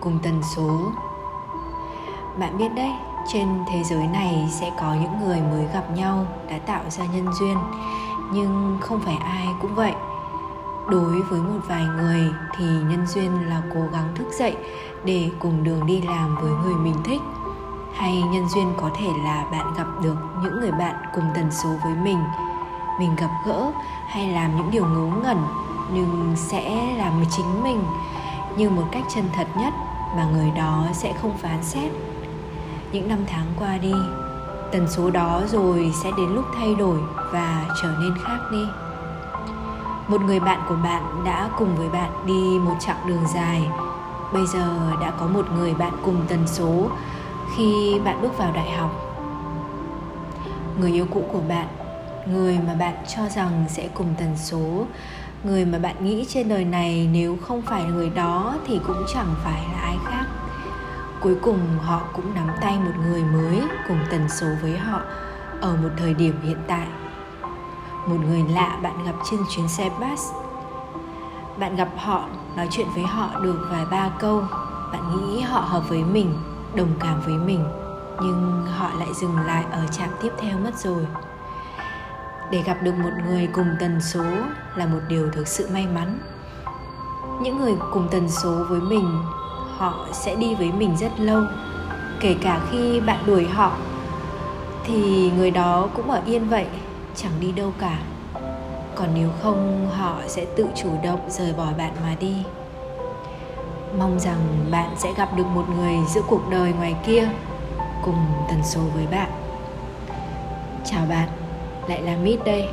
cùng tần số. Bạn biết đấy, trên thế giới này sẽ có những người mới gặp nhau đã tạo ra nhân duyên, nhưng không phải ai cũng vậy. Đối với một vài người thì nhân duyên là cố gắng thức dậy để cùng đường đi làm với người mình thích. Hay nhân duyên có thể là bạn gặp được những người bạn cùng tần số với mình. Mình gặp gỡ hay làm những điều ngớ ngẩn, nhưng sẽ làm chính mình như một cách chân thật nhất mà người đó sẽ không phán xét. Những năm tháng qua đi, tần số đó rồi sẽ đến lúc thay đổi và trở nên khác đi. Một người bạn của bạn đã cùng với bạn đi một chặng đường dài. Bây giờ đã có một người bạn cùng tần số khi bạn bước vào đại học. Người yêu cũ của bạn, người mà bạn cho rằng sẽ cùng tần số người mà bạn nghĩ trên đời này nếu không phải người đó thì cũng chẳng phải là ai khác. Cuối cùng họ cũng nắm tay một người mới cùng tần số với họ ở một thời điểm hiện tại. Một người lạ bạn gặp trên chuyến xe bus. Bạn gặp họ, nói chuyện với họ được vài ba câu. Bạn nghĩ họ hợp với mình, đồng cảm với mình, nhưng họ lại dừng lại ở trạm tiếp theo mất rồi để gặp được một người cùng tần số là một điều thực sự may mắn. Những người cùng tần số với mình, họ sẽ đi với mình rất lâu. Kể cả khi bạn đuổi họ, thì người đó cũng ở yên vậy, chẳng đi đâu cả. Còn nếu không, họ sẽ tự chủ động rời bỏ bạn mà đi. Mong rằng bạn sẽ gặp được một người giữa cuộc đời ngoài kia, cùng tần số với bạn. Chào bạn lại là mít đây.